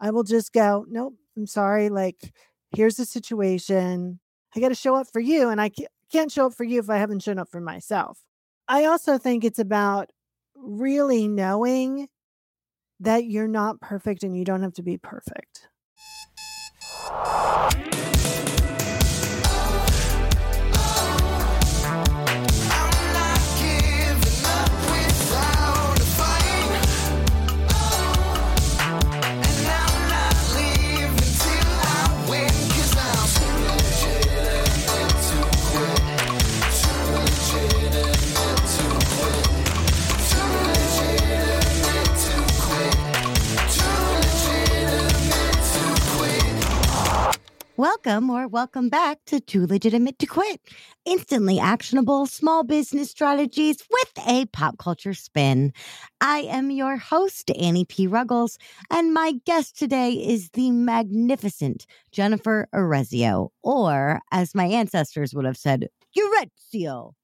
I will just go, nope, I'm sorry. Like, here's the situation. I got to show up for you. And I can't show up for you if I haven't shown up for myself. I also think it's about really knowing that you're not perfect and you don't have to be perfect. Welcome or welcome back to Too Legitimate to Quit. Instantly actionable small business strategies with a pop culture spin. I am your host, Annie P. Ruggles, and my guest today is the magnificent Jennifer Urezzio, or as my ancestors would have said, Urezzio.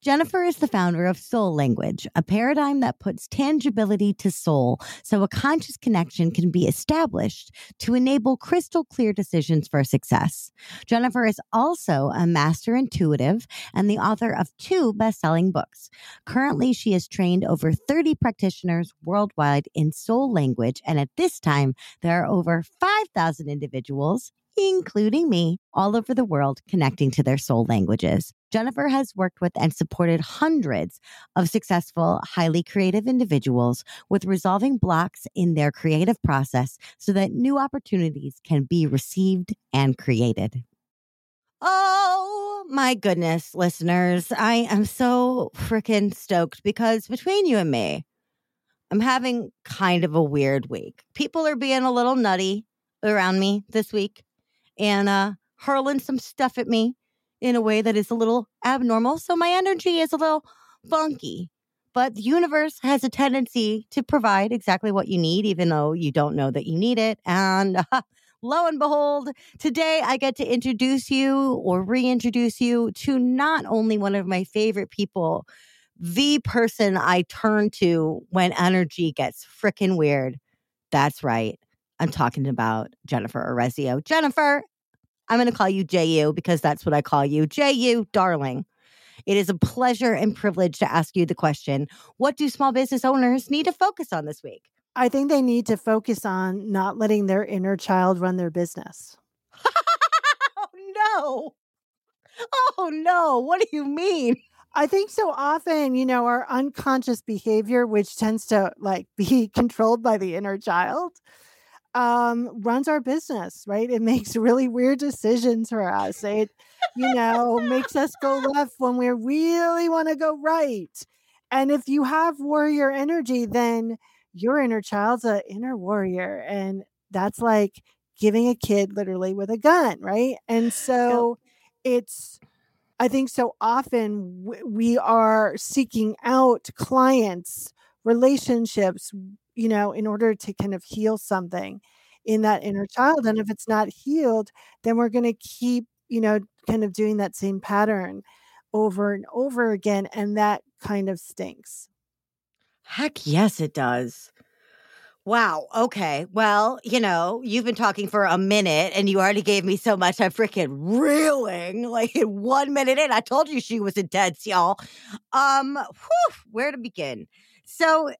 Jennifer is the founder of Soul Language, a paradigm that puts tangibility to soul so a conscious connection can be established to enable crystal clear decisions for success. Jennifer is also a master intuitive and the author of two best selling books. Currently, she has trained over 30 practitioners worldwide in soul language, and at this time, there are over 5,000 individuals including me, all over the world connecting to their soul languages. Jennifer has worked with and supported hundreds of successful, highly creative individuals with resolving blocks in their creative process so that new opportunities can be received and created. Oh my goodness, listeners. I am so freaking stoked because between you and me, I'm having kind of a weird week. People are being a little nutty around me this week and uh, hurling some stuff at me in a way that is a little abnormal. So my energy is a little funky. But the universe has a tendency to provide exactly what you need, even though you don't know that you need it. And uh, lo and behold, today I get to introduce you or reintroduce you to not only one of my favorite people, the person I turn to when energy gets freaking weird. That's right. I'm talking about Jennifer Urezzio. Jennifer, I'm going to call you JU because that's what I call you. JU, darling. It is a pleasure and privilege to ask you the question What do small business owners need to focus on this week? I think they need to focus on not letting their inner child run their business. oh, no. Oh, no. What do you mean? I think so often, you know, our unconscious behavior, which tends to like be controlled by the inner child, um, runs our business, right? It makes really weird decisions for us. It, you know, makes us go left when we really want to go right. And if you have warrior energy, then your inner child's an inner warrior. And that's like giving a kid literally with a gun, right? And so yep. it's, I think so often we are seeking out clients, relationships, you know, in order to kind of heal something in that inner child. And if it's not healed, then we're going to keep, you know, kind of doing that same pattern over and over again. And that kind of stinks. Heck yes, it does. Wow. Okay. Well, you know, you've been talking for a minute and you already gave me so much. I'm freaking reeling like in one minute in. I told you she was intense, y'all. Um, whew, where to begin? So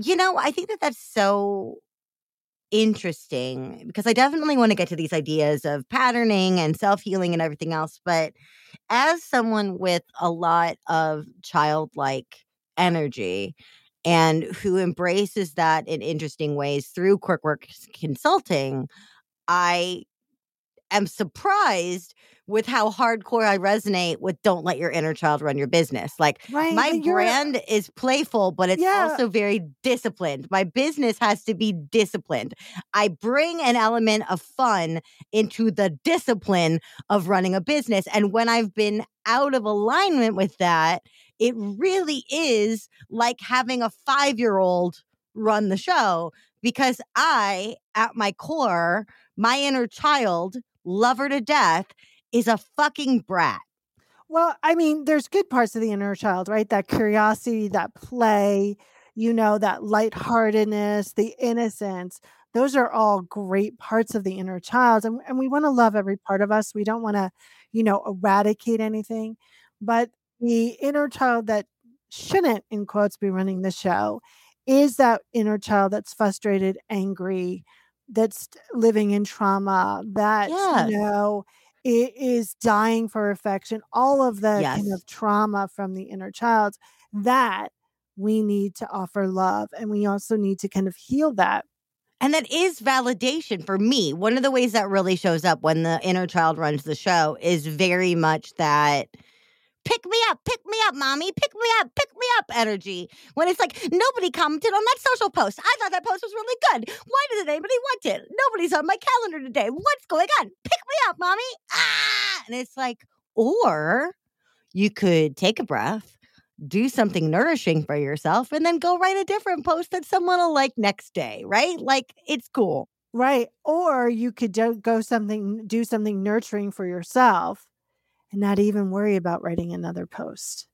you know, I think that that's so interesting because I definitely want to get to these ideas of patterning and self healing and everything else. But as someone with a lot of childlike energy and who embraces that in interesting ways through Quirkwork Consulting, I am surprised with how hardcore I resonate with don't let your inner child run your business. Like right, my brand is playful, but it's yeah. also very disciplined. My business has to be disciplined. I bring an element of fun into the discipline of running a business. And when I've been out of alignment with that, it really is like having a five year old run the show because I, at my core, my inner child, love her to death, is a fucking brat. Well, I mean, there's good parts of the inner child, right? That curiosity, that play, you know, that lightheartedness, the innocence. those are all great parts of the inner child. And, and we want to love every part of us. We don't want to, you know, eradicate anything. But the inner child that shouldn't, in quotes, be running the show is that inner child that's frustrated, angry, that's living in trauma, that, Yes. you know, it is dying for affection, all of the kind of trauma from the inner child that we need to offer love. And we also need to kind of heal that. And that is validation for me. One of the ways that really shows up when the inner child runs the show is very much that pick me up, pick me up, mommy, pick me up, pick me up energy. When it's like nobody commented on that social post. I thought that post was really good. Why doesn't anybody want it? Nobody's on my calendar today. What's going on? Pick me up, mommy. Ah! And it's like, or you could take a breath, do something nourishing for yourself, and then go write a different post that someone will like next day, right? Like it's cool. Right. Or you could do, go something, do something nurturing for yourself and not even worry about writing another post.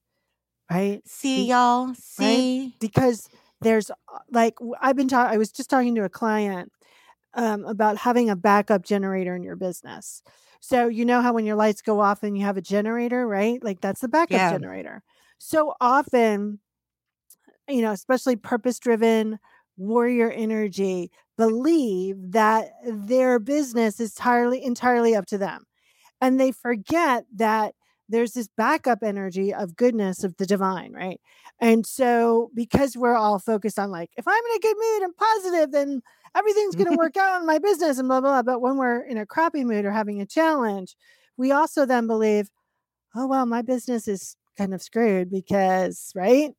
Right. See y'all. See. because there's uh, like I've been talking I was just talking to a client um, about having a backup generator in your business. So you know how when your lights go off and you have a generator, right? Like that's the backup Yeah. generator. So often, you know, especially purpose driven warrior energy believe that their business is entirely entirely up to them. And they forget that there's this backup energy of goodness of the divine, right? And so, because we're all focused on like, if I'm in a good mood and positive, then everything's going to work out in my business and blah, blah, blah. But when we're in a crappy mood or having a challenge, we also then believe, oh, well, my business is kind of screwed because, right?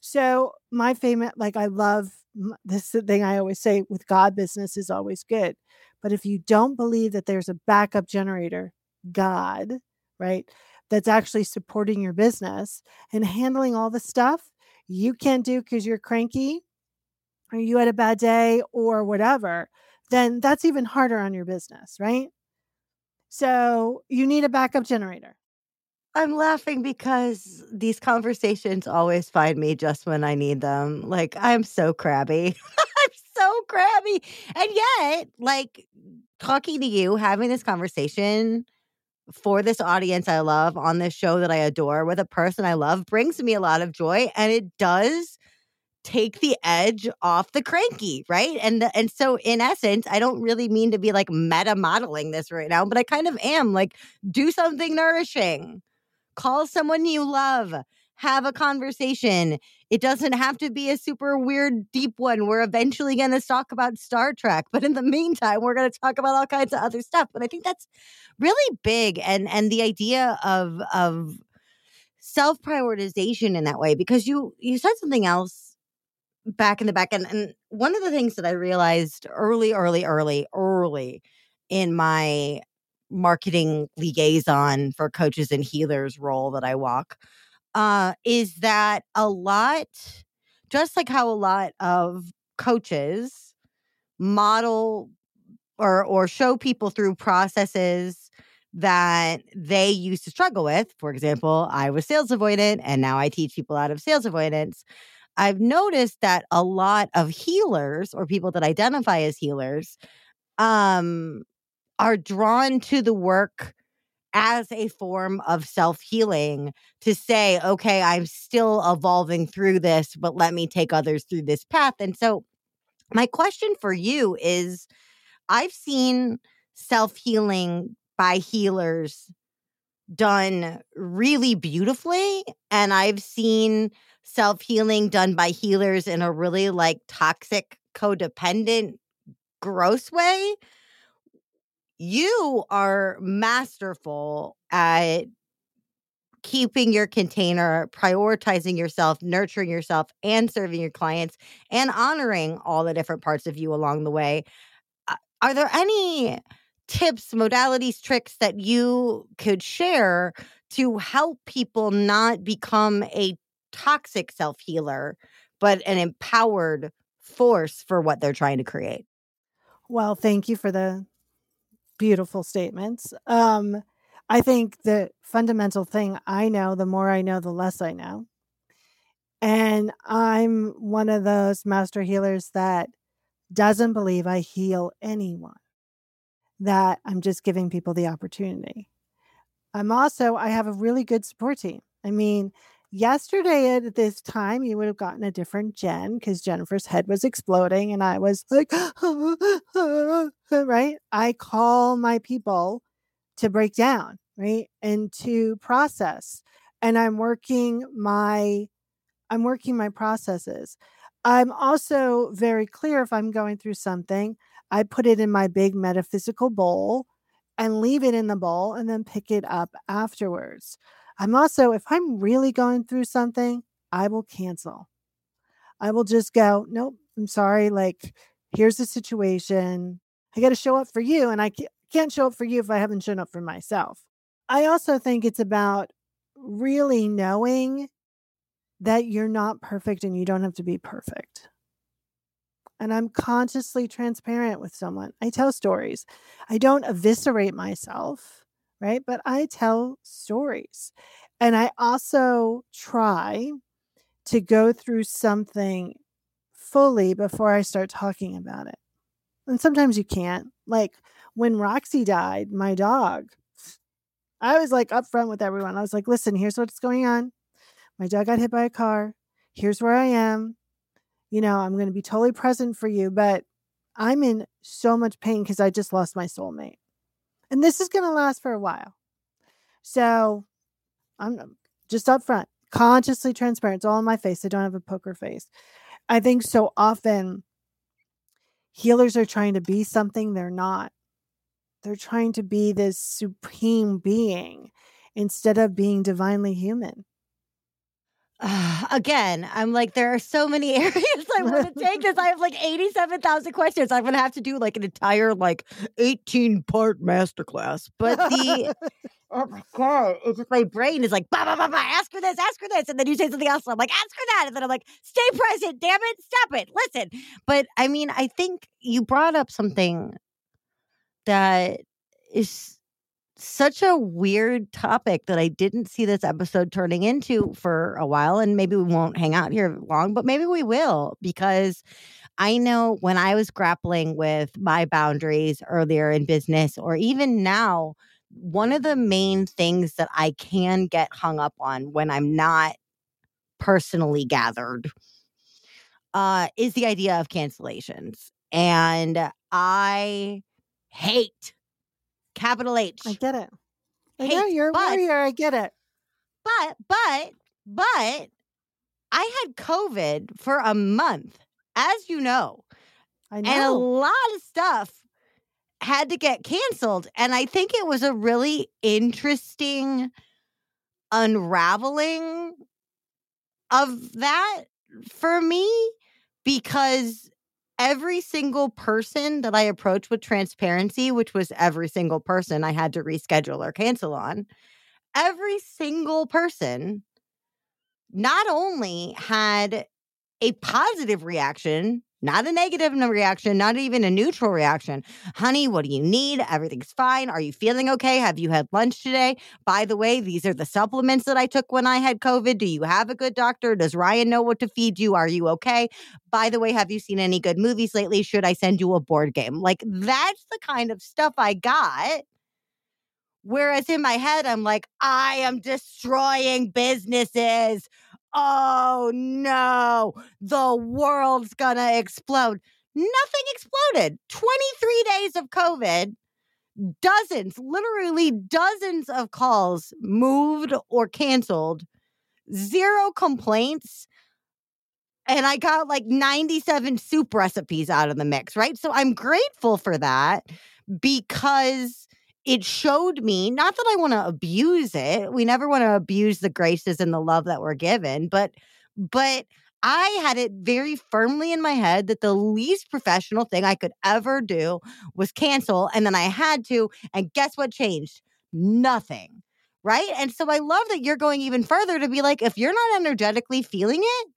So, my favorite, like, I love this thing I always say with God, business is always good. But if you don't believe that there's a backup generator, God, right, that's actually supporting your business and handling all the stuff you can't do because you're cranky or you had a bad day or whatever, then that's even harder on your business, right? So you need a backup generator. I'm laughing because these conversations always find me just when I need them. Like I'm so crabby. I'm so crabby. And yet, like talking to you, having this conversation for this audience I love on this show that I adore with a person I love brings me a lot of joy and it does take the edge off the cranky, right? And the, and so in essence, I don't really mean to be like meta modeling this right now, but I kind of am like do something nourishing. Call someone you love. Have a conversation. It doesn't have to be a super weird, deep one. We're eventually going to talk about Star Trek, but in the meantime, we're going to talk about all kinds of other stuff. But I think that's really big, and and the idea of of self prioritization in that way, because you you said something else back in the back end, and one of the things that I realized early, early, early, early in my marketing liaison for coaches and healers role that I walk uh, is that a lot, just like how a lot of coaches model or or show people through processes that they used to struggle with. For example, I was sales avoidant and now I teach people out of sales avoidance. I've noticed that a lot of healers or people that identify as healers um are drawn to the work as a form of self healing to say, okay, I'm still evolving through this, but let me take others through this path. And so, my question for you is I've seen self healing by healers done really beautifully, and I've seen self healing done by healers in a really like toxic, codependent, gross way you are masterful at keeping your container, prioritizing yourself, nurturing yourself, and serving your clients, and honoring all the different parts of you along the way. Are there any tips, modalities, tricks that you could share to help people not become a toxic self healer, but an empowered force for what they're trying to create? Well, thank you for the beautiful statements. Um, I think the fundamental thing I know, the more I know, the less I know. And I'm one of those master healers that doesn't believe I heal anyone, that I'm just giving people the opportunity. I'm also, I have a really good support team. I mean, yesterday at this time, you would have gotten a different Jen because Jennifer's head was exploding and I was like, right? I call my people to break down, right? And to process. And I'm working my I'm working my processes. I'm also very clear if I'm going through something, I put it in my big metaphysical bowl and leave it in the bowl and then pick it up afterwards. I'm also, if I'm really going through something, I will cancel. I will just go, nope, I'm sorry. Like, here's the situation. I got to show up for you. And I can't show up for you if I haven't shown up for myself. I also think it's about really knowing that you're not perfect and you don't have to be perfect. And I'm consciously transparent with someone. I tell stories. I don't eviscerate myself, right? But I tell stories. And I also try to go through something fully before I start talking about it. And sometimes you can't. Like when Roxy died, my dog, I was like upfront with everyone. I was like, listen, here's what's going on. My dog got hit by a car. Here's where I am. You know, I'm going to be totally present for you, but I'm in so much pain because I just lost my soulmate. And this is going to last for a while. So I'm um, just up front, consciously transparent. It's all in my face. I don't have a poker face. I think so often healers are trying to be something they're not. They're trying to be this supreme being instead of being divinely human. Uh, again, I'm like, there are so many areas I want to take this. I have like 87,000 questions. I'm going to have to do like an entire, like 18 part masterclass. But the, oh my God, it's just my brain is like, bah, bah, bah, bah, ask her this, ask her this. And then you say something else. And I'm like, ask her that. And then I'm like, stay present, damn it, stop it, listen. But I mean, I think you brought up something that is such a weird topic that I didn't see this episode turning into for a while. And maybe we won't hang out here long, but maybe we will because I know when I was grappling with my boundaries earlier in business or even now, one of the main things that I can get hung up on when I'm not personally gathered uh, is the idea of cancellations. And I hate Capital H. I get it. I know you're a warrior. I get it. But, but, but I had COVID for a month, as you know. I know. And a lot of stuff had to get canceled. And I think it was a really interesting unraveling of that for me because every single person that I approached with transparency, which was every single person I had to reschedule or cancel on, every single person not only had a positive reaction not a negative reaction, not even a neutral reaction. Honey, what do you need? Everything's fine. Are you feeling okay? Have you had lunch today? By the way, these are the supplements that I took when I had COVID. Do you have a good doctor? Does Ryan know what to feed you? Are you okay? By the way, have you seen any good movies lately? Should I send you a board game? Like, that's the kind of stuff I got. Whereas in my head, I'm like, I am destroying businesses oh no, the world's gonna explode. Nothing exploded. 23 days of COVID, dozens, literally dozens of calls moved or canceled, zero complaints. And I got like 97 soup recipes out of the mix, right? So I'm grateful for that because it showed me not that I want to abuse it. We never want to abuse the graces and the love that we're given, but but I had it very firmly in my head that the least professional thing I could ever do was cancel and then I had to and guess what changed? Nothing. Right? And so I love that you're going even further to be like if you're not energetically feeling it,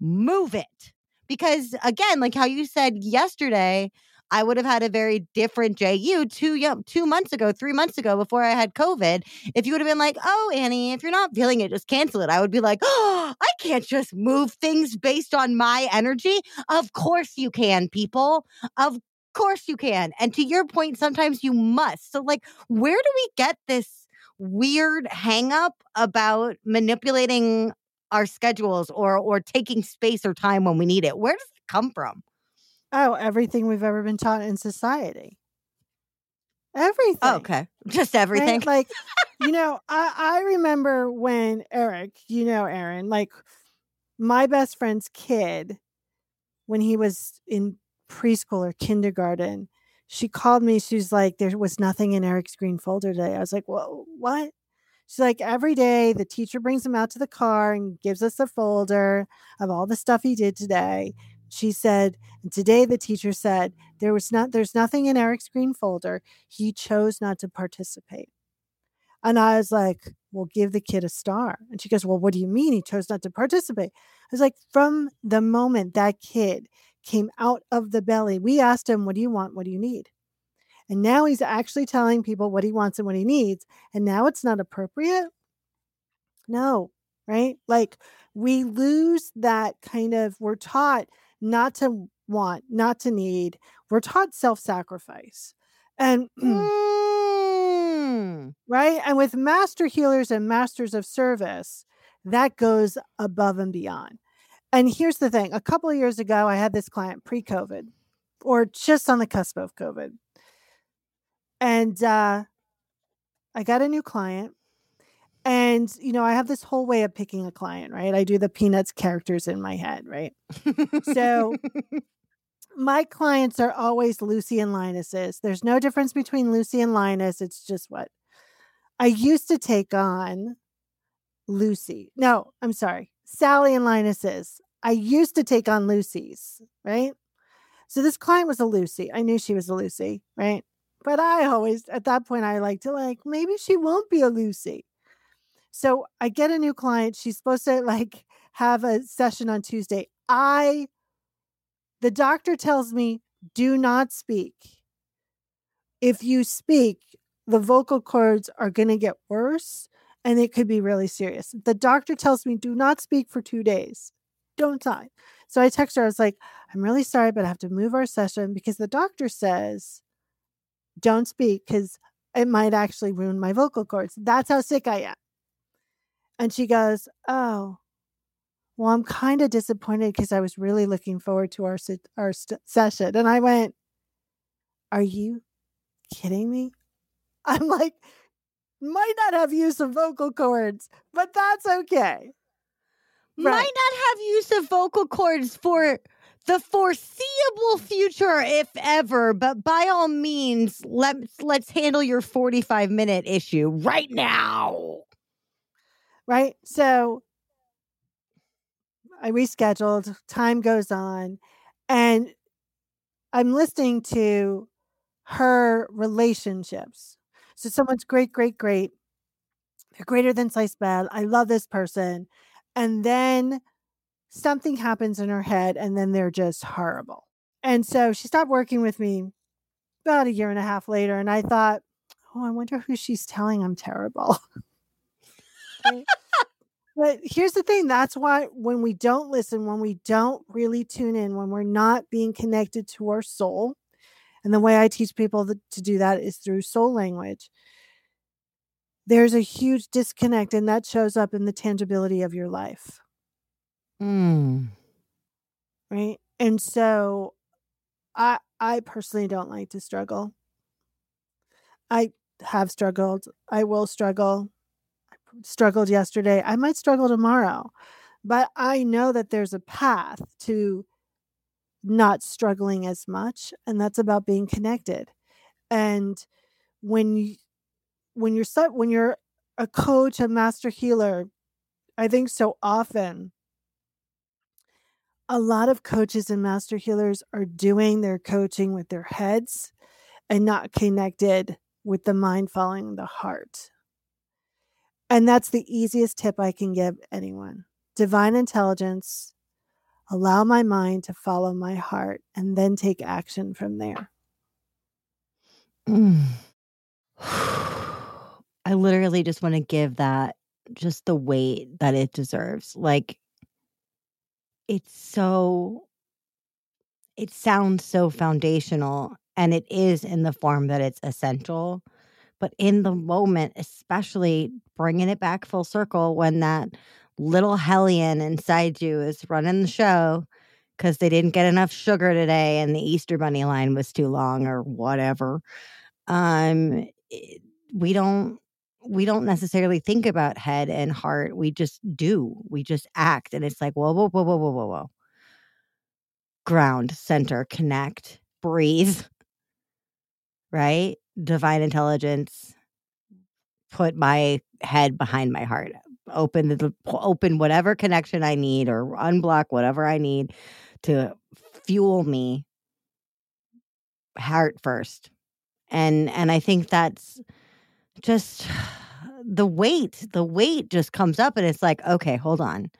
move it. Because again, like how you said yesterday, I would have had a very different JU two you two months ago, three months ago, before I had COVID. If you would have been like, "Oh, Annie, if you're not feeling it, just cancel it," I would be like, "Oh, I can't just move things based on my energy." Of course you can, people. Of course you can. And to your point, sometimes you must. So, like, where do we get this weird hang up about manipulating our schedules or or taking space or time when we need it? Where does it come from? Oh, everything we've ever been taught in society. Everything. Oh, okay. Just everything. Right? Like, you know, I, I remember when Eric, you know, Aaron, like my best friend's kid, when he was in preschool or kindergarten, she called me. She's like, there was nothing in Eric's green folder today. I was like, well, what? She's like, every day the teacher brings him out to the car and gives us a folder of all the stuff he did today. She said, and today the teacher said there was not there's nothing in Eric's green folder. He chose not to participate. And I was like, well, give the kid a star. And she goes, well, what do you mean he chose not to participate? I was like, from the moment that kid came out of the belly. We asked him, What do you want? What do you need? And now he's actually telling people what he wants and what he needs. And now it's not appropriate. No, right? Like we lose that kind of, we're taught not to want, not to need. We're taught self sacrifice. And, mm. right? And with master healers and masters of service, that goes above and beyond. And here's the thing a couple of years ago, I had this client pre COVID or just on the cusp of COVID. And uh, I got a new client. And, you know, I have this whole way of picking a client, right? I do the Peanuts characters in my head, right? so my clients are always Lucy and Linus's. There's no difference between Lucy and Linus. It's just what I used to take on Lucy. No, I'm sorry. Sally and Linus's. I used to take on Lucy's, right? So this client was a Lucy. I knew she was a Lucy, right? But I always, at that point, I like to like, maybe she won't be a Lucy. So I get a new client. She's supposed to like have a session on Tuesday. I, the doctor tells me, do not speak. If you speak, the vocal cords are going to get worse and it could be really serious. The doctor tells me, do not speak for two days. Don't sign. So I text her, I was like, I'm really sorry, but I have to move our session because the doctor says, don't speak because it might actually ruin my vocal cords. That's how sick I am. And she goes, Oh, well, I'm kind of disappointed because I was really looking forward to our, our st- session. And I went, Are you kidding me? I'm like, might not have use of vocal cords, but that's okay. Right. Might not have use of vocal cords for the foreseeable future, if ever, but by all means, let's let's handle your 45 minute issue right now. Right. So I rescheduled, time goes on, and I'm listening to her relationships so someone's great, great, great. They're greater than sliced bread. I love this person. And then something happens in her head, and then they're just horrible. And so she stopped working with me about a year and a half later. And I thought, oh, I wonder who she's telling I'm terrible. But here's the thing that's why when we don't listen, when we don't really tune in, when we're not being connected to our soul, and the way I teach people to do that is through soul language. There's a huge disconnect, and that shows up in the tangibility of your life. Mm. Right. And so I I personally don't like to struggle. I have struggled. I will struggle. Struggled yesterday. I might struggle tomorrow. But I know that there's a path to not struggling as much and that's about being connected and when you when you're set, when you're a coach a master healer i think so often a lot of coaches and master healers are doing their coaching with their heads and not connected with the mind following the heart and that's the easiest tip i can give anyone divine intelligence allow my mind to follow my heart, and then take action from there. Mm. I literally just want to give that just the weight that it deserves. Like, it's so, it sounds so foundational, and it is in the form that it's essential. But in the moment, especially bringing it back full circle when that little hellion inside you is running the show because they didn't get enough sugar today and the Easter bunny line was too long or whatever. Um, we don't we don't necessarily think about head and heart. We just do. We just act, and it's like whoa, whoa, whoa, whoa, whoa, whoa, whoa. Ground, center, connect, breathe. Right, divine intelligence. Put my head behind my heart. Open the open whatever connection I need, or unblock whatever I need to fuel me heart first and and i think that's just the weight the weight just comes up and it's like okay hold on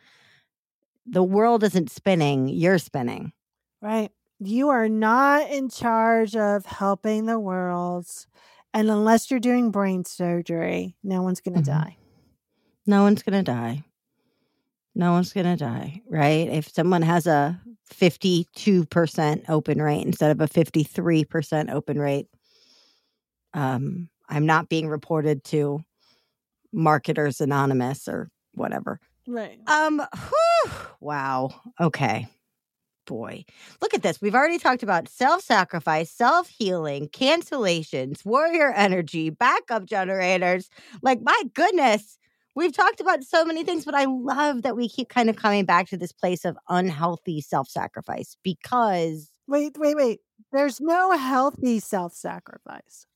the world isn't spinning you're spinning right you are not in charge of helping the world and unless you're doing brain surgery no one's going to mm-hmm. die no one's going to die no one's going to die right if someone has a 52% open rate instead of a 53% open rate. Um, I'm not being reported to Marketers Anonymous or whatever. Right. Um, whew, wow. Okay. Boy, look at this. We've already talked about self sacrifice, self healing, cancellations, warrior energy, backup generators. Like, my goodness, We've talked about so many things, but I love that we keep kind of coming back to this place of unhealthy self sacrifice because. Wait, wait, wait. There's no healthy self sacrifice.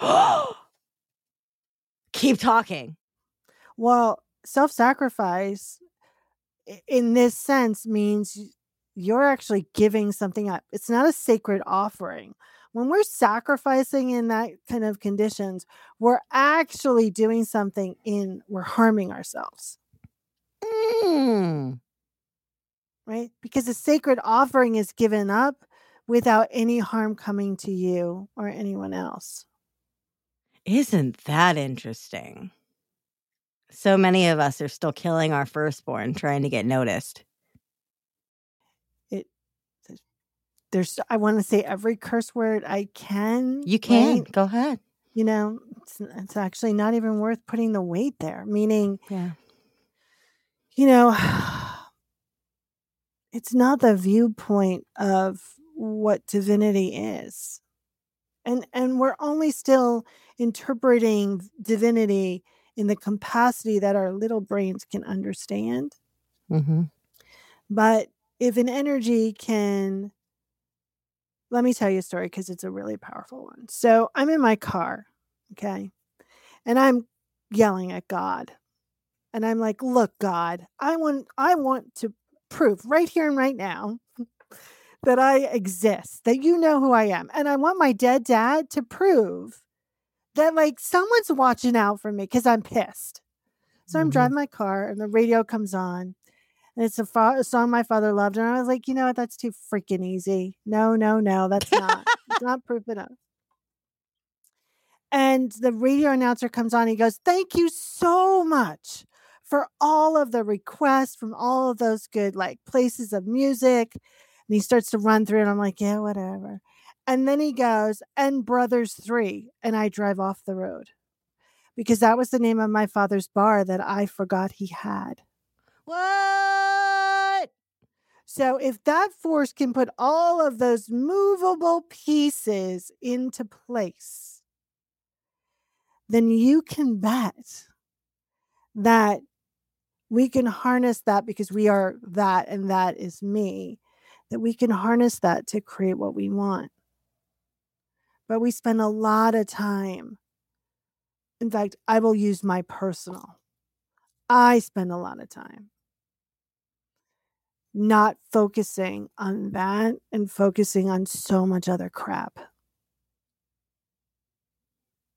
keep talking. Well, self sacrifice in this sense means you're actually giving something up. It's not a sacred offering when we're sacrificing in that kind of conditions, we're actually doing something in, we're harming ourselves. Mm. Right? Because a sacred offering is given up without any harm coming to you or anyone else. Isn't that interesting? So many of us are still killing our firstborn trying to get noticed. There's I want to say every curse word I can. You can. Right? Go ahead. You know, it's, it's actually not even worth putting the weight there. Meaning, yeah. You know, it's not the viewpoint of what divinity is. And and we're only still interpreting divinity in the capacity that our little brains can understand. Mm-hmm. But if an energy can let me tell you a story because it's a really powerful one. So I'm in my car, okay, and I'm yelling at God, and I'm like, "Look, God, I want, I want to prove right here and right now that I exist, that you know who I am, and I want my dead dad to prove that like someone's watching out for me because I'm pissed." So I'm mm-hmm. driving my car, and the radio comes on, it's a, fa- a, song my father loved. And I was like, you know what? That's too freaking easy. No, no, no, that's not. it's not proof enough. And the radio announcer comes on. He goes, Thank you so much for all of the requests from all of those good like places of music. And he starts to run through it. I'm like, Yeah, whatever. And then he goes, And Brothers 3. And I drive off the road because that was the name of my father's bar that I forgot he had. What? So if that force can put all of those movable pieces into place, then you can bet that we can harness that because we are that and that is me, that we can harness that to create what we want. But we spend a lot of time. In fact, I will use my personal. I spend a lot of time not focusing on that and focusing on so much other crap.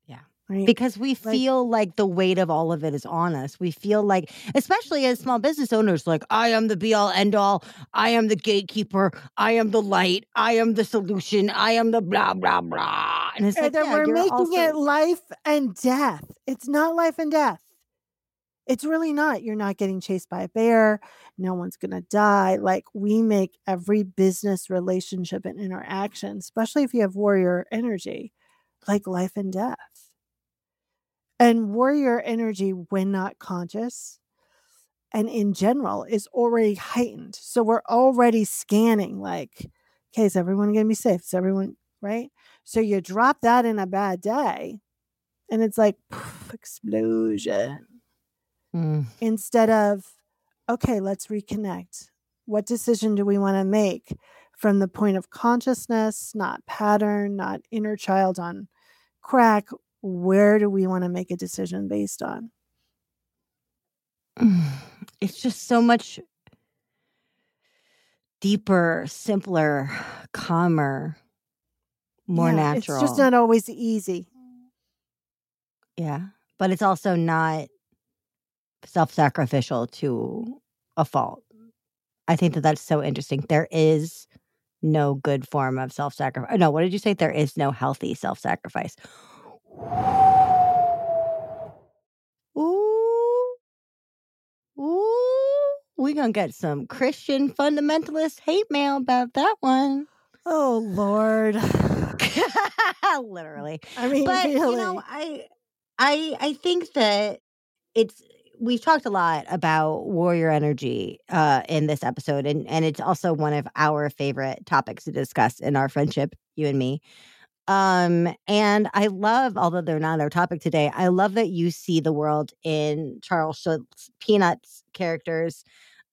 Yeah. right? because we feel like the weight of all of it is on us. We feel like, especially as small business owners, like I am the be all end all. I am the gatekeeper. I am the light. I am the solution. I am the blah blah blah. And it's and like yeah, we're making also- it life and death. It's not life and death. It's really not. You're not getting chased by a bear. No one's going to die. Like we make every business relationship and interaction, especially if you have warrior energy, like life and death. And warrior energy, when not conscious, and in general, is already heightened. So we're already scanning, like, okay, is everyone going to be safe? Is everyone right? So you drop that in a bad day, and it's like explosion Mm. instead of, okay, let's reconnect. What decision do we want to make from the point of consciousness, not pattern, not inner child on crack? Where do we want to make a decision based on? It's just so much deeper, simpler, calmer, more Yeah, natural. It's just not always easy. Yeah. But it's also not self sacrificial to a fault. I think that that's so interesting. There is no good form of self sacrifice. Oh, no, what did you say? There is no healthy self sacrifice. Ooh. Ooh. we going to get some Christian fundamentalist hate mail about that one. Oh Lord. Literally I mean, but really. you know i i i think that it's we've talked a lot about warrior energy uh in this episode and and it's also one of our favorite topics to discuss in our friendship you and me. Um and i love although they're not our topic today i love that you see the world in charles schulz peanuts characters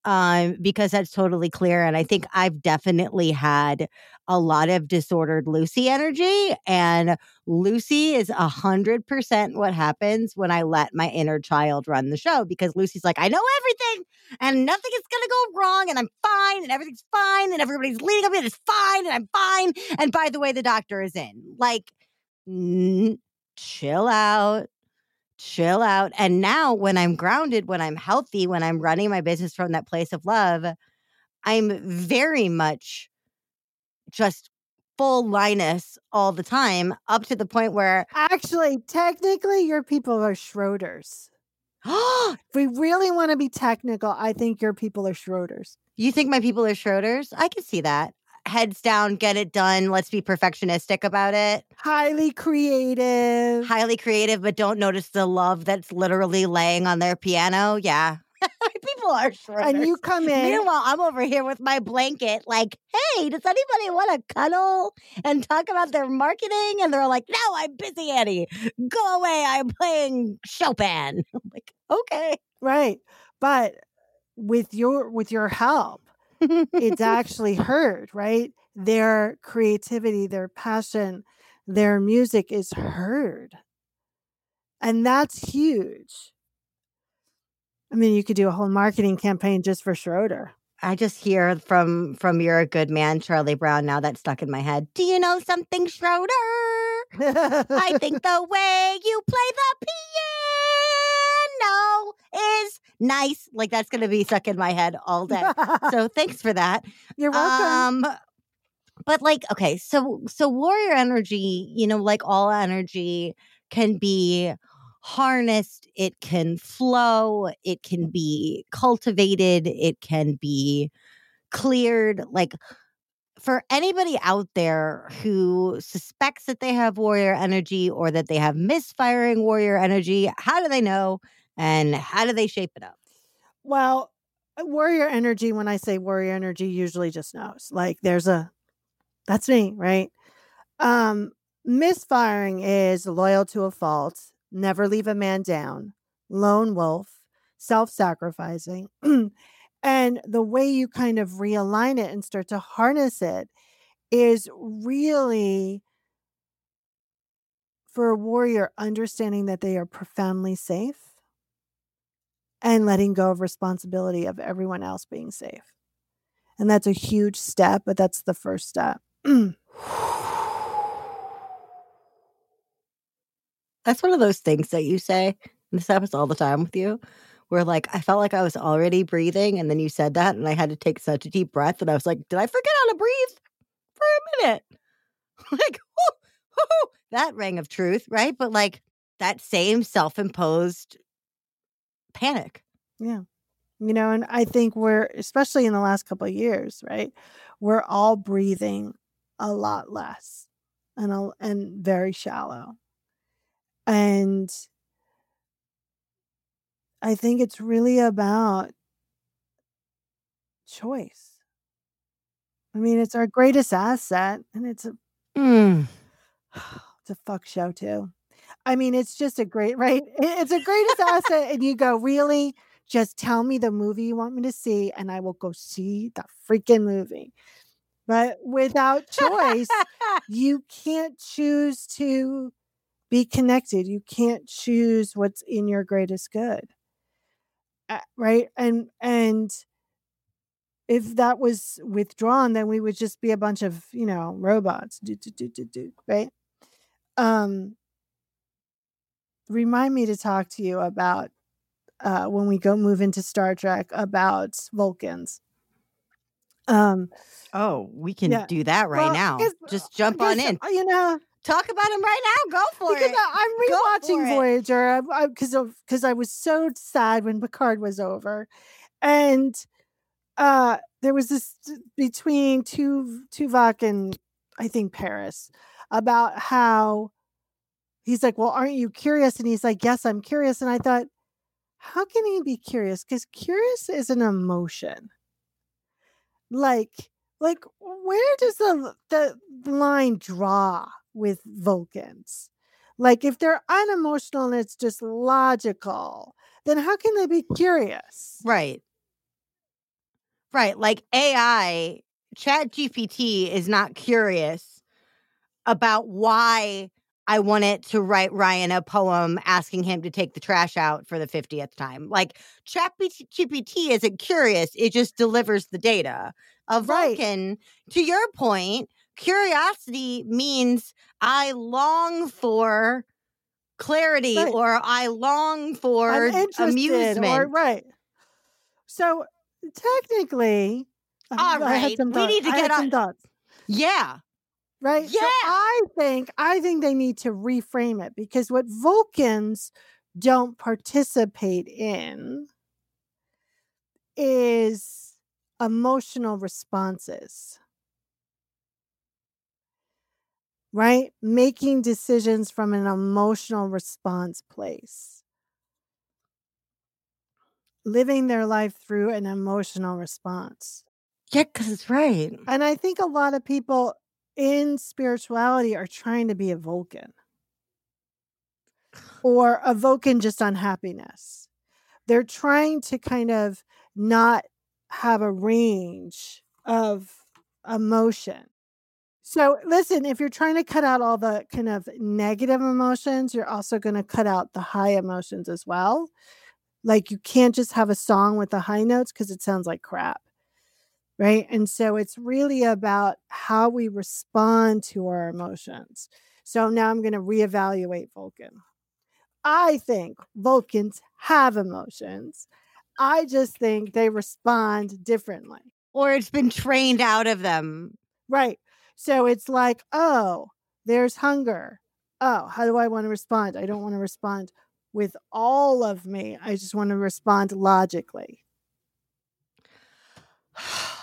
um because that's totally clear and i think i've definitely had a lot of disordered lucy energy and Lucy is a hundred percent what happens when I let my inner child run the show because Lucy's like, I know everything and nothing is gonna go wrong and I'm fine and everything's fine and everybody's leading up and it's fine and I'm fine. And by the way, the doctor is in. Like, chill out. Chill out. And now, when I'm grounded, when I'm healthy, when I'm running my business from that place of love, I'm very much just full Linus all the time, up to the point where, Actually, technically, your people are Schroeders. If we really want to be technical, I think your people are Schroeders. you think my people are Schroeders? I can see that. Heads down, get it done. Let's be perfectionistic about it. Highly creative. Highly creative, but don't notice the love that's literally laying on their piano. Yeah. Are Schroeders. and you come in. Meanwhile, I'm over here with my blanket, like, hey, does anybody want to cuddle and talk about their marketing? And they're like, no, I'm busy, Annie. Go away. I'm playing Chopin. I'm like, okay. right. But with your with your help, it's actually heard, right? Their creativity, their passion, their music is heard. And that's huge. I mean, you could do a whole marketing campaign just for Schroeder. I just hear from from You're a Good Man, Charlie Brown. Now that's stuck in my head. Do you know something, Schroeder? I think the way you play the piano is nice. Like that's going to be stuck in my head all day. So thanks for that. You're welcome. Um, but like, okay, so so warrior energy, you know, like all energy, can be harnessed. It can flow. It can be cultivated. It can be cleared. Like for anybody out there who suspects that they have warrior energy or that they have misfiring warrior energy, how do they know? And how do they shape it up? Well, uh, warrior energy, when I say warrior energy, usually just knows. Like there's a that's me, right? Um, misfiring is loyal to a fault, never leave a man down, lone wolf, self-sacrificing. and the way you kind of realign it and start to harness it is really for a warrior understanding that they are profoundly safe and letting go of responsibility of everyone else being safe. And that's a huge step, but that's the first step. That's one of those things that you say. And this happens all the time with you. Where like I felt like I was already breathing, and then you said that, and I had to take such a deep breath, and I was like, "Did I forget how to breathe for a minute?" like, whoo, whoo, that ring of truth, right? But like that same self-imposed panic. Yeah. You know, and I think we're, especially in the last couple of years, right? We're all breathing a lot less and, a, and very shallow. And I think it's really about choice. I mean, it's our greatest asset, and it's a Mm. it's a fuck show too. I mean, it's just a great right. It's a greatest asset, and you go really. Just tell me the movie you want me to see, and I will go see the freaking movie. But without choice, you can't choose to be connected. You can't choose what's in your greatest good. Uh, right? And and if that was withdrawn, then we would just be a bunch of, you know, robots. Do, do, do, do, do, right? Um remind me to talk to you about uh when we go move into Star Trek about Vulcans. Um oh, we can Yeah. do that right well, now. Just jump on in. uh, You know, Talk about him right now. Go for because it. I, I'm rewatching. Voyager because of because I was so sad when Picard was over, and uh there was this between two Tuvok and I think Paris about how he's like, well, aren't you curious? And he's like, yes, I'm curious. And I thought, how can he be curious? Because curious is an emotion. Like, like where does the the line draw with Vulcans? Like, if they're unemotional and it's just logical, then how can they be curious? Right. Right. Like AI, Chat GPT is not curious about why I wanted to write Ryan a poem asking him to take the trash out for the 50th time. Like Chat GPT isn't curious, it just delivers the data. A Right. Vulcan, to your point, curiosity means I long for clarity Right. or I long for amusement. or right. So technically, uh, All I had some we need to get some on- thoughts. yeah. right? So Yeah. I think I think they need to reframe it because what Vulcans don't participate in is emotional responses. Right? Making decisions from an emotional response place. Living their life through an emotional response. Yeah, because it's right. And I think a lot of people in spirituality are trying to be a Vulcan or a Vulcan just on happiness. They're trying to kind of not have a range of emotion. So, listen, if you're trying to cut out all the kind of negative emotions, you're also going to cut out the high emotions as well. Like, you can't just have a song with the high notes because it sounds like crap right? And so it's really about how we respond to our emotions. So now I'm going to reevaluate Vulcan. I think Vulcans have emotions. I just think they respond differently. Or it's been trained out of them. Right. So it's like, oh, there's hunger. Oh, how do I want to respond? I don't want to respond with all of me. I just want to respond logically.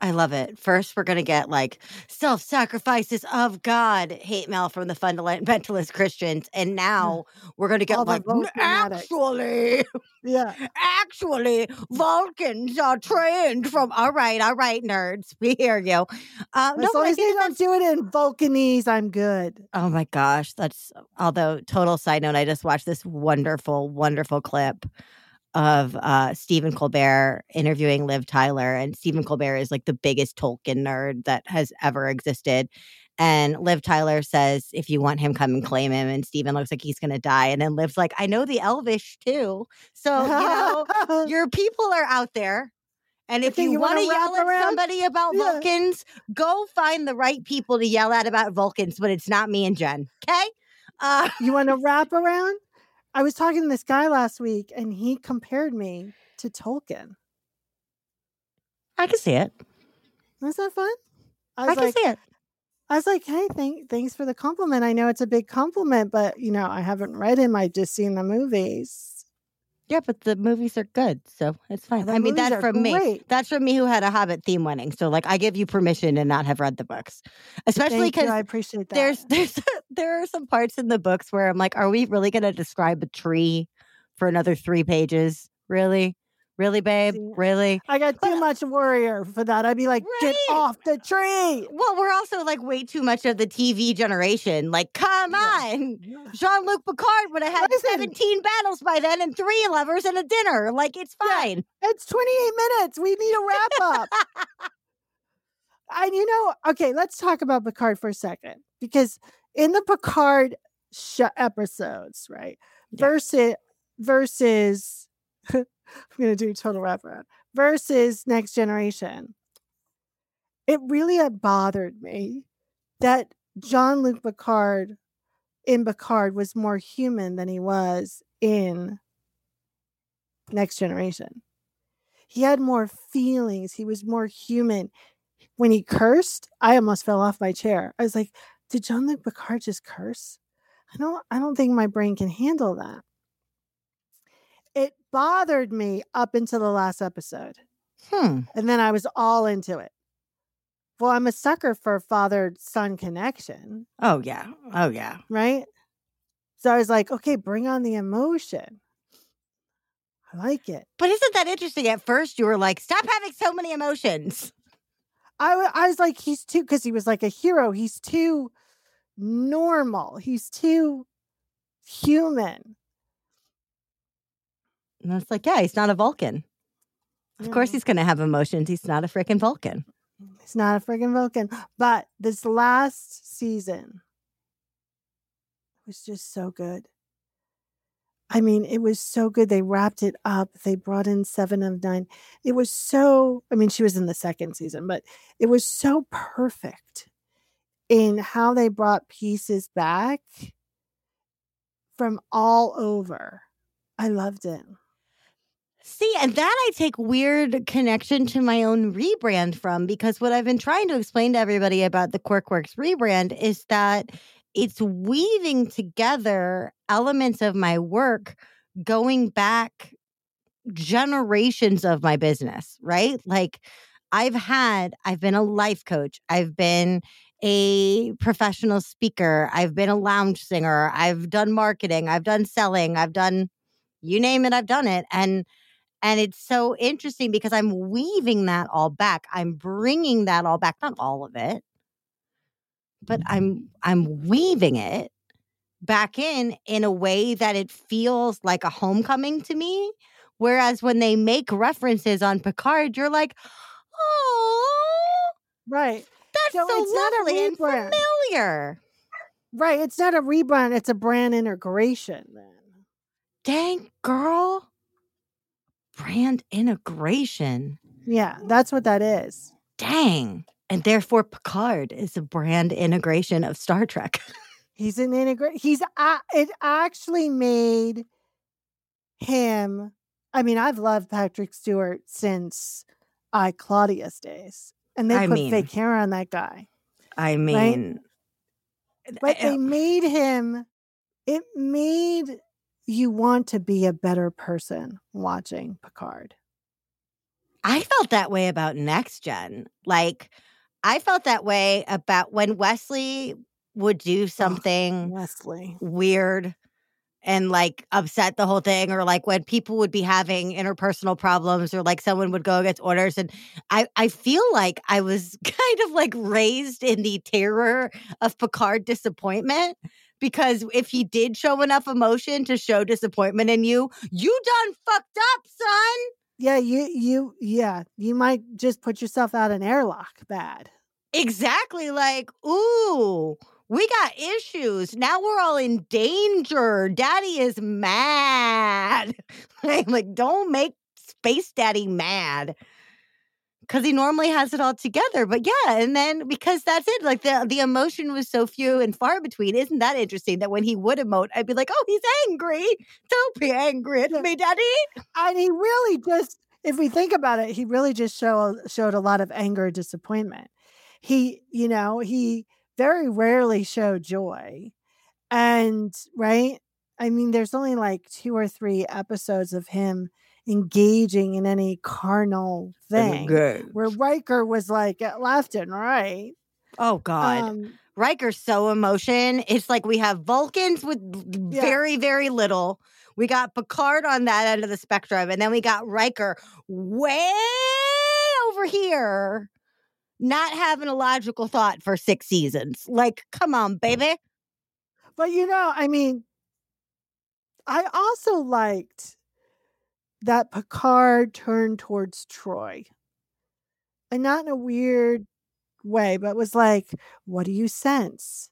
I love it. First, we're going to get like self sacrifices of God hate mail from the fundamentalist Christians. And now we're going to get All like, "N- actually, Yeah. actually, Vulcans are trained from. All right, all right, nerds. We hear you. Uh, no, As but long I as they don't do it in Vulcanese, I'm good. Oh my gosh, that's although total side note, I just watched this wonderful, wonderful clip of uh Stephen Colbert interviewing Liv Tyler. And Stephen Colbert is like the biggest Tolkien nerd that has ever existed. And Liv Tyler says, if you want him, come and claim him. And Stephen looks like he's gonna die. And then Liv's like, I know the Elvish too. So, you know, your people are out there. And if you, you want wanna yell wrap at around? somebody about Yeah. Vulcans, go find the right people to yell at about Vulcans, but it's not me and Jen. Okay? Uh, You want to wrap wraparound? I was talking to this guy last week and he compared me to Tolkien. I can see it. Was that fun? I I, can like, see it. I was like, hey, thank, thanks for the compliment. I know it's a big compliment, but you know, I haven't read him. I've just seen the movies. Yeah, but the movies are good, so it's fine. The I mean, that's from me. That's from me who had a Hobbit theme wedding. So, like, I give you permission to not have read the books, especially because I appreciate that. there's there's there are some parts in the books where I'm like, are we really going to describe a tree for another three pages? Really, really, babe, really? I got too much warrior for that. I'd be like, get off the tree. Well, we're also like way too much of the TV generation. Like, come Yeah. on. Jean Luc Picard would have had Listen. 17 battles by then and three lovers and a dinner. Like, it's Yeah. fine. It's 28 minutes. We need a wrap up. and you know, okay, let's talk about Picard for a second because in the Picard sh- episodes, right? Yeah. Versus versus I'm gonna do total wraparound versus Next Generation. It really bothered me that Jean Luc Picard in Picard was more human than he was in Next Generation. He had more feelings. He was more human. When he cursed, I almost fell off my chair. I was like, did Jean Luc Picard just curse? I don't I don't think my brain can handle that. Bothered me up until the last episode. Hmm. And then I was all into it. Well, I'm a sucker for father son connection, Oh, yeah. Oh, yeah. right? So I was like, okay, bring on the emotion. I like it. But isn't that interesting? At first, you were like, stop having so many emotions. I, I was like, he's too, because he was like a hero. He's too normal. He's too human. And it's like, yeah, he's not a Vulcan. Of course, he's going to have emotions. He's not a freaking Vulcan. He's not a friggin' Vulcan. But this last season was just so good. I mean, it was so good. They wrapped it up. They brought in seven of nine. It was so, I mean, she was in the second season, but it was so perfect in how they brought pieces back from all over. I loved it. See, and that I take weird connection to my own rebrand from because what I've been trying to explain to everybody about the Quirkworks rebrand is that it's weaving together elements of my work going back generations of my business, right? Like I've had, I've been a life coach, I've been a professional speaker, I've been a lounge singer, I've done marketing, I've done selling, I've done you name it, I've done it. And and it's so interesting because I'm weaving that all back. I'm bringing that all back, not all of it, but I'm I'm weaving it back in in a way that it feels like a homecoming to me. Whereas when they make references on Picard, you're like, oh, Right. that's So so, it's not a lovely and familiar. Right. It's not a rebrand, it's a brand integration then. Dang, girl. Brand integration. Yeah, that's what that is. Dang. And therefore, Picard is a brand integration of Star Trek. He's an integrate. He's a- it actually made him. I mean, I've loved Patrick Stewart since I Claudius days, and they I put mean, fake hair on that guy. I mean, But uh, they made him. It made you want to be a better person watching Picard. I felt that way about Next Gen. Like, I felt that way about when Wesley would do something Wesley. weird and like upset the whole thing or like when people would be having interpersonal problems or like someone would go against orders and i i feel like i was kind of like raised in the terror of picard disappointment because if he did show enough emotion to show disappointment in you you done fucked up son Yeah, you you yeah, you might just put yourself out an airlock bad. exactly like ooh we got issues. Now we're all in danger. Daddy is mad. like, don't make Space Daddy mad. Because he normally has it all together. But yeah, and then because that's it, like the the emotion was so few and far between. Isn't that interesting? That when he would emote, I'd be like, "Oh, he's angry. Don't be angry at me, Daddy." And he really just, if we think about it, he really just showed showed a lot of anger, and disappointment. He, you know, he very rarely showed joy, and right. I mean, there's only like two or three episodes of him engaging in any carnal thing. Where Riker was like left and right. Oh God. Um, Riker's so emotion. It's like we have Vulcans with yeah. very, very little. We got Picard on that end of the spectrum, and then we got Riker way over here, not having a logical thought for six seasons. Like, come on, baby. But you know, I mean, I also liked that Picard turned towards Troi. And not in a weird way, but was like, what do you sense?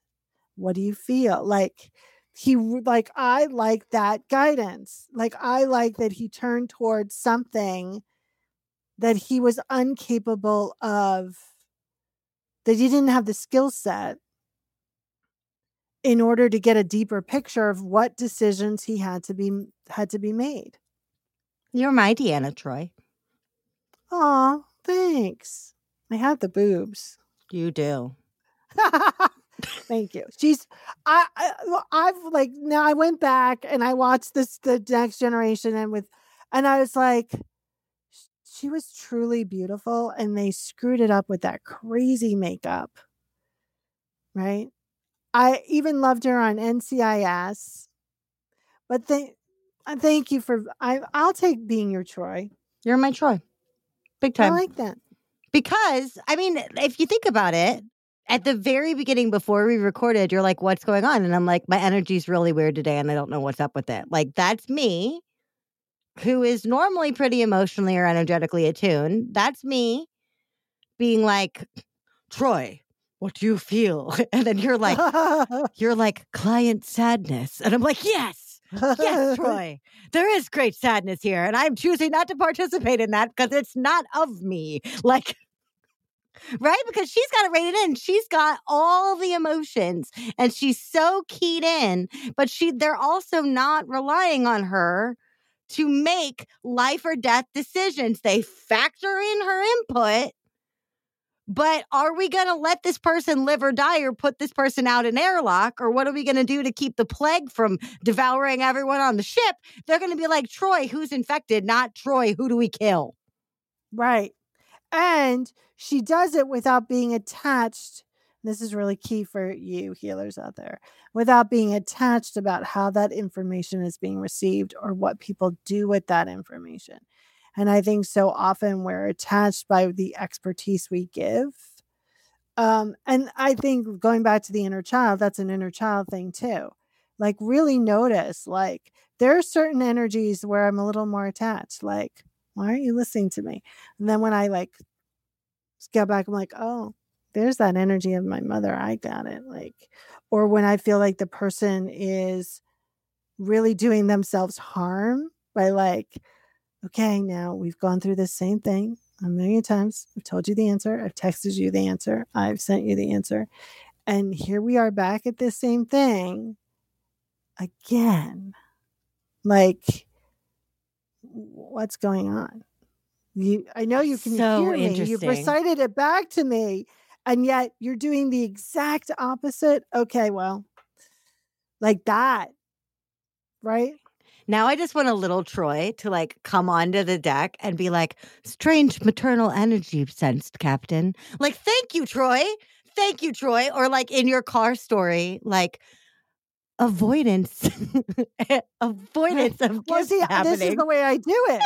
What do you feel? Like he like I like that guidance. Like I like that he turned towards something that he was incapable of that he didn't have the skill set in order to get a deeper picture of what decisions he had to be had to be made. You're my Deanna Troi. Aw, thanks. I have the boobs. You do. Thank you. She's I, I I've like now I went back and I watched this the next generation and with and I was like she was truly beautiful and they screwed it up with that crazy makeup. Right? I even loved her on NCIS. But they thank you for. I I'll take being your Troi. You're my Troi, big time. I like that because I mean, if you think about it, at the very beginning before we recorded, you're like, "What's going on?" And I'm like, "My energy's really weird today, and I don't know what's up with it." Like that's me, who is normally pretty emotionally or energetically attuned. That's me being like, Troi, what do you feel?" And then you're like, "You're like client sadness," and I'm like, "Yes." Yes, Troi. There is great sadness here, and I'm choosing not to participate in that because it's not of me. Like, right? Because she's got it rated in. She's got all the emotions, and she's so keyed in. But she, they're also not relying on her to make life or death decisions. They factor in her input, but are we going to let this person live or die or put this person out in airlock? Or what are we going to do to keep the plague from devouring everyone on the ship? They're going to be like, Troi, who's infected? Not Troi, who do we kill? Right. And she does it without being attached. This is really key for you healers out there without being attached about how that information is being received or what people do with that information. And I think so often we're attached by the expertise we give. Um, and I think going back to the inner child, that's an inner child thing too. Like, really notice, like, there are certain energies where I'm a little more attached. Like, why aren't you listening to me? And then when I like get back, I'm like, oh, there's that energy of my mother. I got it. Like, or when I feel like the person is really doing themselves harm by like okay, now we've gone through the same thing a million times. I've told you the answer. I've texted you the answer. I've sent you the answer. And here we are back at the same thing again. Like, what's going on? You, I know you can so hear me. You've recited it back to me, and yet you're doing the exact opposite. Okay, well, like that, right? Now I just want a little Troi to like come onto the deck and be like, strange maternal energy sensed, Captain. Like, thank you, Troi. Thank you, Troi. Or like in your car story, like, avoidance avoidance of well see happening. this is the way i do it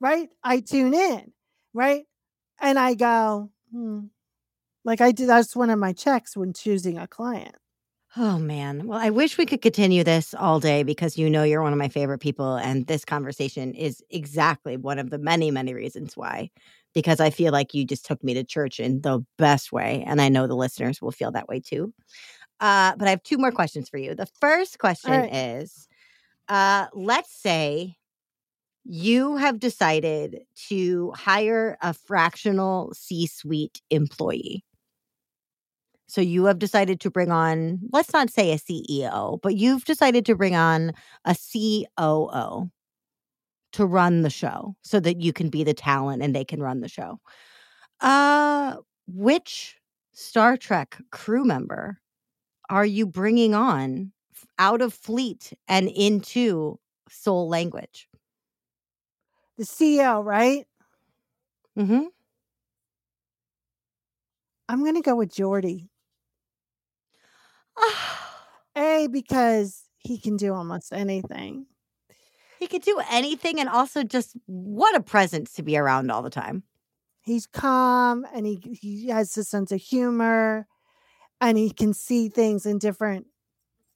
right i tune in right and i go hmm. like i do that's one of my checks when choosing a client Oh man. Well, I wish we could continue this all day because you know you're one of my favorite people and this conversation is exactly one of the many many reasons why because I feel like you just took me to church in the best way and I know the listeners will feel that way too. Uh, but I have two more questions for you. The first question right. is uh, let's say you have decided to hire a fractional C suite employee. So you have decided to bring on, let's not say a CEO, but you've decided to bring on a COO to run the show so that you can be the talent and they can run the show. Uh, which Star Trek crew member are you bringing on out of fleet and into soul language? The CEO, right? Mm-hmm. I'm going to go with Geordi. A, because he can do almost anything. he could do anything and also just what a presence to be around all the time. He's calm and he, he has a sense of humor and he can see things in different,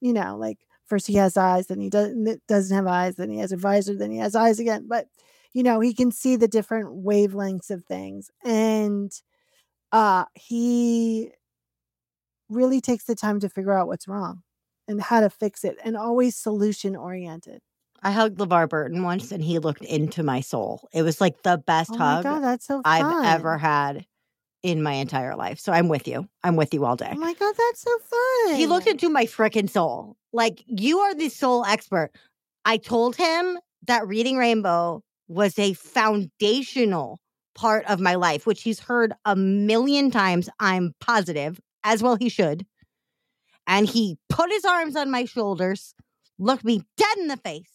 you know, like first he has eyes, then he doesn't, doesn't have eyes, then he has a visor, then he has eyes again. But, you know, he can see the different wavelengths of things. And uh he really takes the time to figure out what's wrong and how to fix it and always solution oriented. I hugged LeVar Burton once and he looked into my soul. It was like the best Oh hug god, that's so fun. I've ever had in my entire life. So I'm with you. I'm with you all day. Oh my god, that's so fun. He looked into my freaking soul. Like, you are the soul expert. I told him that reading Rainbow was a foundational part of my life, which he's heard a million times, I'm positive, as well he should. And he put his arms on my shoulders, looked me dead in the face,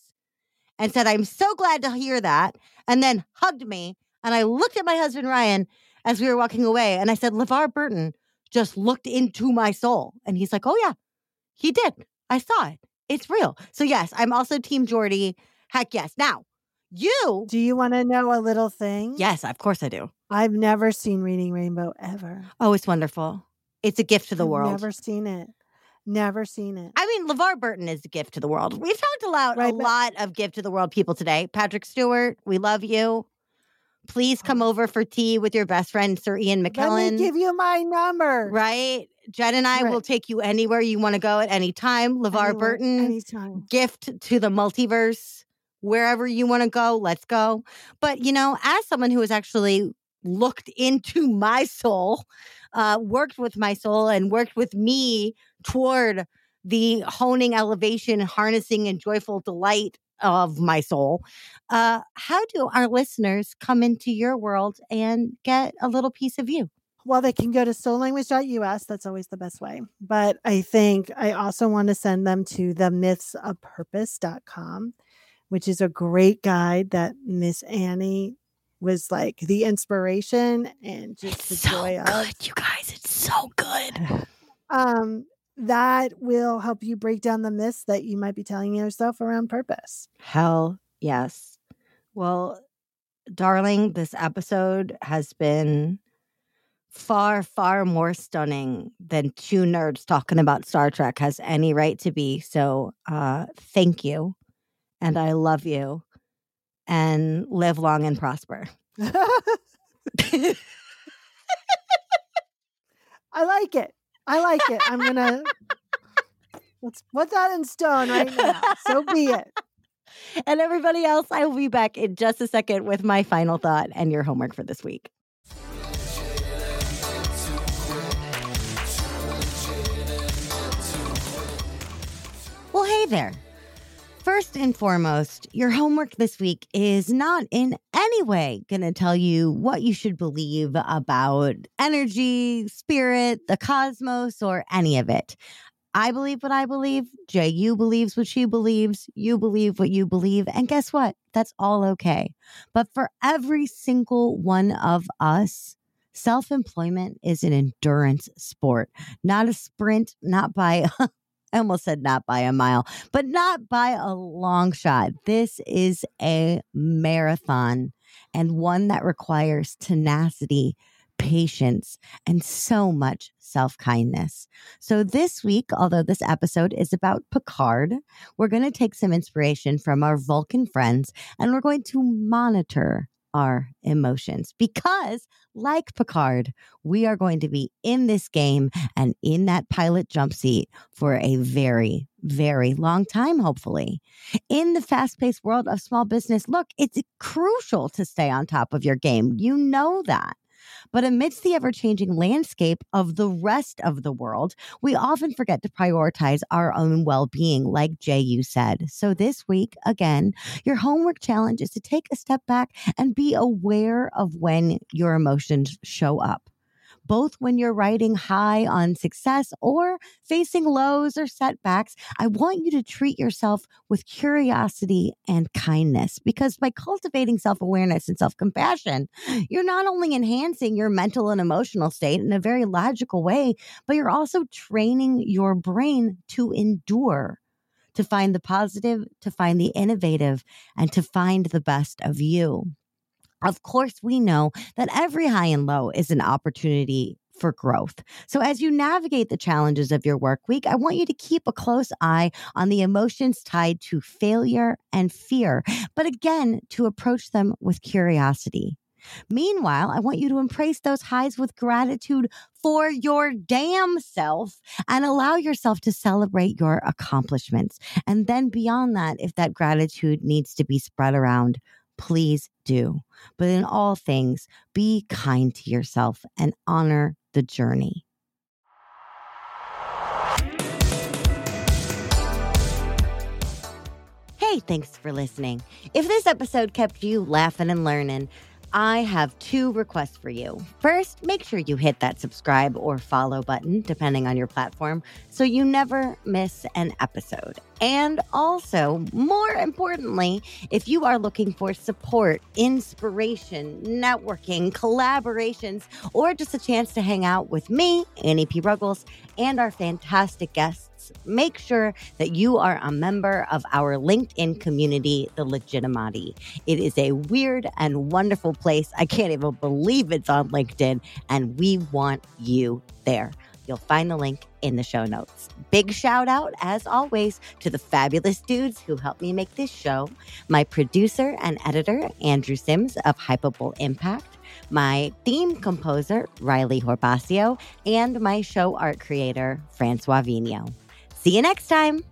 and said, I'm so glad to hear that. And then hugged me. And I looked at my husband, Ryan, as we were walking away. And I said, LeVar Burton just looked into my soul. And he's like, Oh, yeah, he did. I saw it. It's real. So, yes, I'm also Team Geordi. Heck yes. Now, you, Do you want to know a little thing? yes, of course I do. I've never seen Reading Rainbow ever. Oh, it's wonderful. It's a gift to the I've world. Never seen it. Never seen it. I mean, LeVar Burton is a gift to the world. We've talked about Right, a but- lot of gift to the world people today. Patrick Stewart, we love you. Please come over for tea with your best friend, Sir Ian McKellen. Let me give you my number. right? Jen and I will take you anywhere you want to go at any time. LeVar Anywhere, Burton, Anytime. gift to the multiverse. Wherever you want to go, let's go. But, you know, as someone who has actually looked into my soul, uh, worked with my soul, and worked with me toward the honing elevation, harnessing, and joyful delight of my soul, uh, how do our listeners come into your world and get a little piece of you? Well, they can go to soullanguage.us. That's always the best way. But I think I also want to send them to the mythsofpurpose.com, which is a great guide that Miss Annie was like the inspiration and just the joy of. you guys. It's so good. Um, that will help you break down the myths that you might be telling yourself around purpose. Hell yes. Well, darling, this episode has been far, far more stunning than two nerds talking about Star Trek has any right to be. So, uh, thank you. And I love you. And live long and prosper. I like it. I like it. I'm gonna let's put that in stone right now. So be it. and everybody else, I will be back in just a second with my final thought and your homework for this week. Well, hey there. First and foremost, your homework this week is not in any way going to tell you what you should believe about energy, spirit, the cosmos, or any of it. I believe what I believe. JU believes what she believes. You believe what you believe. And guess what? That's all okay. But for every single one of us, self employment is an endurance sport, not a sprint, not by, I almost said not by a mile, but not by a long shot. This is a marathon and one that requires tenacity, patience, and so much self kindness. So, this week, although this episode is about Picard, we're going to take some inspiration from our Vulcan friends and we're going to monitor our emotions because, like Picard, we are going to be in this game and in that pilot jump seat for a very, very long time, hopefully. In the fast paced world of small business, look, it's crucial to stay on top of your game. You know that. But amidst the ever changing landscape of the rest of the world, we often forget to prioritize our own well being, like J.U. said. So this week, again, your homework challenge is to take a step back and be aware of when your emotions show up both when you're riding high on success or facing lows or setbacks, I want you to treat yourself with curiosity and kindness because by cultivating self awareness and self compassion, you're not only enhancing your mental and emotional state in a very logical way, but you're also training your brain to endure to find the positive, to find the innovative, and to find the best of you. Of course, we know that every high and low is an opportunity for growth. So, as you navigate the challenges of your work week, I want you to keep a close eye on the emotions tied to failure and fear, but again, to approach them with curiosity. Meanwhile, I want you to embrace those highs with gratitude for your damn self and allow yourself to celebrate your accomplishments. And then beyond that, if that gratitude needs to be spread around, please do. But in all things, be kind to yourself and honor the journey. Hey, thanks for listening. If this episode kept you laughing and learning, I have two requests for you. First, make sure you hit that subscribe or follow button, depending on your platform, so you never miss an episode. And also, more importantly, if you are looking for support, inspiration, networking, collaborations, or just a chance to hang out with me, Annie P. Ruggles, and our fantastic guests, make sure that you are a member of our LinkedIn community, The Legitimati. It is a weird and wonderful place. I can't even believe it's on LinkedIn, and we want you there. You'll find the link in the show notes. Big shout out, as always, to the fabulous dudes who helped me make this show my producer and editor, Andrew Sims of Hypable Impact, my theme composer, Riley Horbacio, and my show art creator, Francois Vigno. See you next time.